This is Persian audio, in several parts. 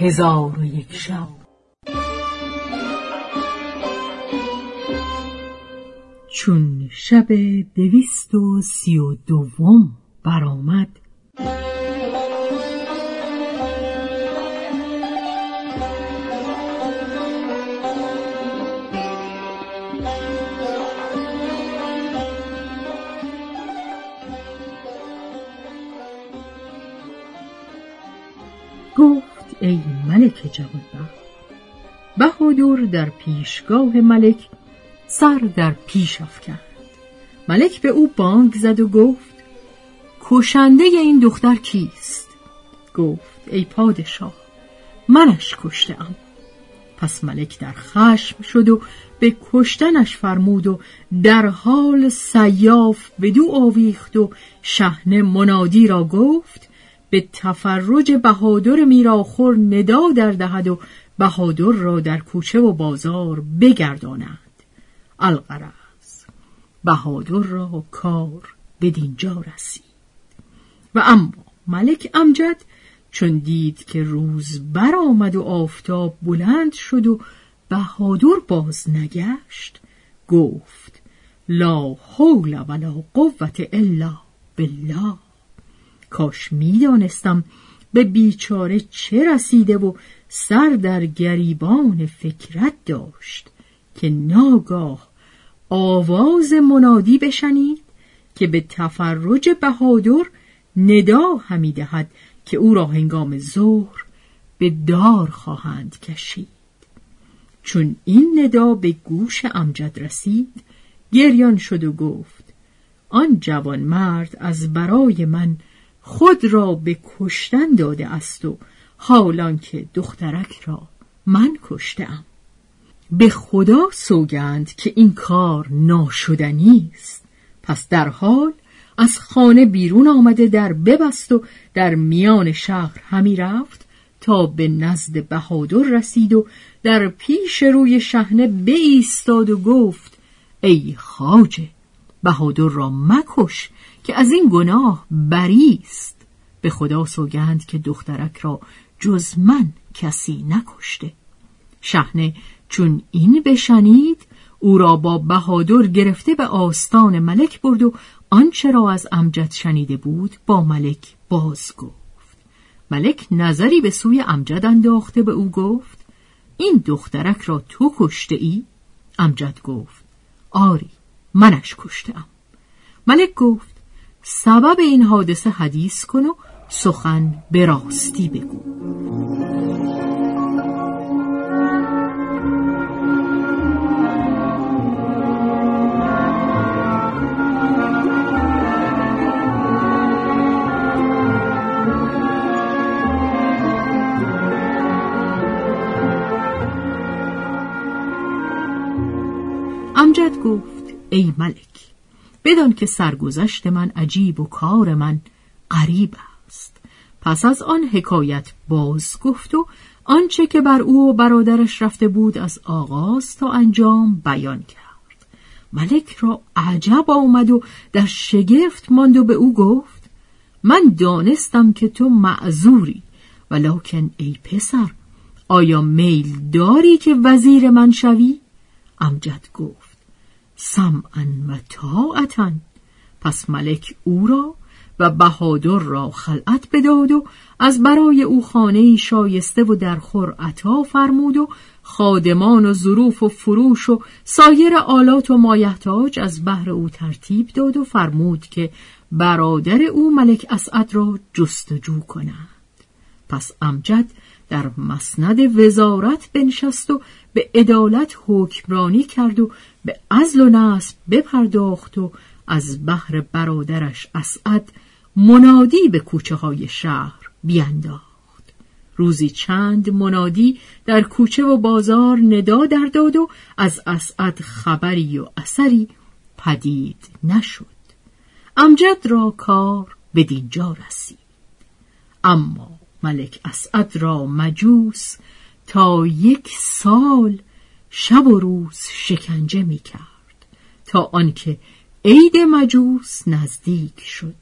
هزار و یک شب. چون شب دویست و سی و دوم برآمد گفت ای ملک جوانبخت بهادر در پیشگاه ملک سر در پیش افکند. ملک به او بانگ زد و گفت کشنده این دختر کیست؟ گفت ای پادشاه منش کشتم پس ملک در خشم شد و به کشتنش فرمود و در حال سیاف بدو آویخت و شهنه منادی را گفت به تفرج بهادر میراخور ندا در دهد و بهادر را در کوچه و بازار بگرداند. القرز بهادر را کار به دینجا رسید. و اما ملک امجد چون دید که روز برآمد و آفتاب بلند شد و بهادر باز نگشت گفت لا حول ولا قوت الا بالله. کاش می‌دانستم به بیچاره چه رسیده و سر در گریبان فکرت داشت که ناگاه آواز منادی بشنید که به تفرج بهادر ندا همی دهد که او را هنگام ظهر به دار خواهند کشید. چون این ندا به گوش امجد رسید گریان شد و گفت آن جوان مرد از برای من خود را به کشتن داده است و حالان که دخترک را من کشتم به خدا سوگند که این کار ناشدنی است. پس در حال از خانه بیرون آمده در ببست و در میان شهر همی رفت تا به نزد بهادر رسید و در پیش روی شهنه بایستاد و گفت ای خاجه بهادر را مکش که از این گناه بری است. به خدا سوگند که دخترک را جز من کسی نکشته. شهنه چون این بشنید او را با بهادر گرفته به آستان ملک برد و آنچه را از امجد شنیده بود با ملک باز گفت. ملک نظری به سوی امجد انداخته به او گفت این دخترک را تو کشته ای؟ امجد گفت آری. منش کشتم ملک گفت سبب این حادثه حدیث کن و سخن به راستی بگو. ای ملک بدان که سرگذشت من عجیب و کار من غریب است پس از آن حکایت باز گفت و آنچه که بر او و برادرش رفته بود از آغاز تا انجام بیان کرد ملک را عجب آمد و در شگفت ماند و به او گفت من دانستم که تو معذوری ولکن ای پسر آیا میل داری که وزیر من شوی؟ امجد گفت سمعا و طاعتا. پس ملک او را و بهادر را خلعت بداد و از برای او خانه شایسته و درخور عطا فرمود و خادمان و ظروف و فروش و سایر آلات و مایحتاج از بهر او ترتیب داد و فرمود که برادر او ملک اسعد را جستجو کند پس امجد در مسند وزارت بنشست و به عدالت حکمرانی کرد و به ازل و نصب بپرداخت و از بحر برادرش اسعد منادی به کوچه های شهر بینداخت. روزی چند منادی در کوچه و بازار ندا در داد و از اسعد خبری و اثری پدید نشد. امجد را کار به دینجا رسید. اما ملک اسعد را مجوس تا یک سال شب و روز شکنجه می کرد. تا آنکه عید مجوس نزدیک شد.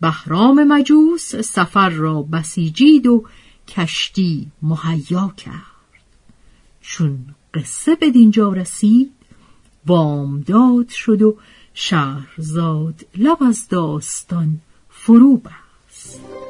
بهرام مجوس سفر را بسیجید و کشتی مهیا کرد. چون قصه به دینجا رسید بامداد شد و شهرزاد لب از داستان فرو بست.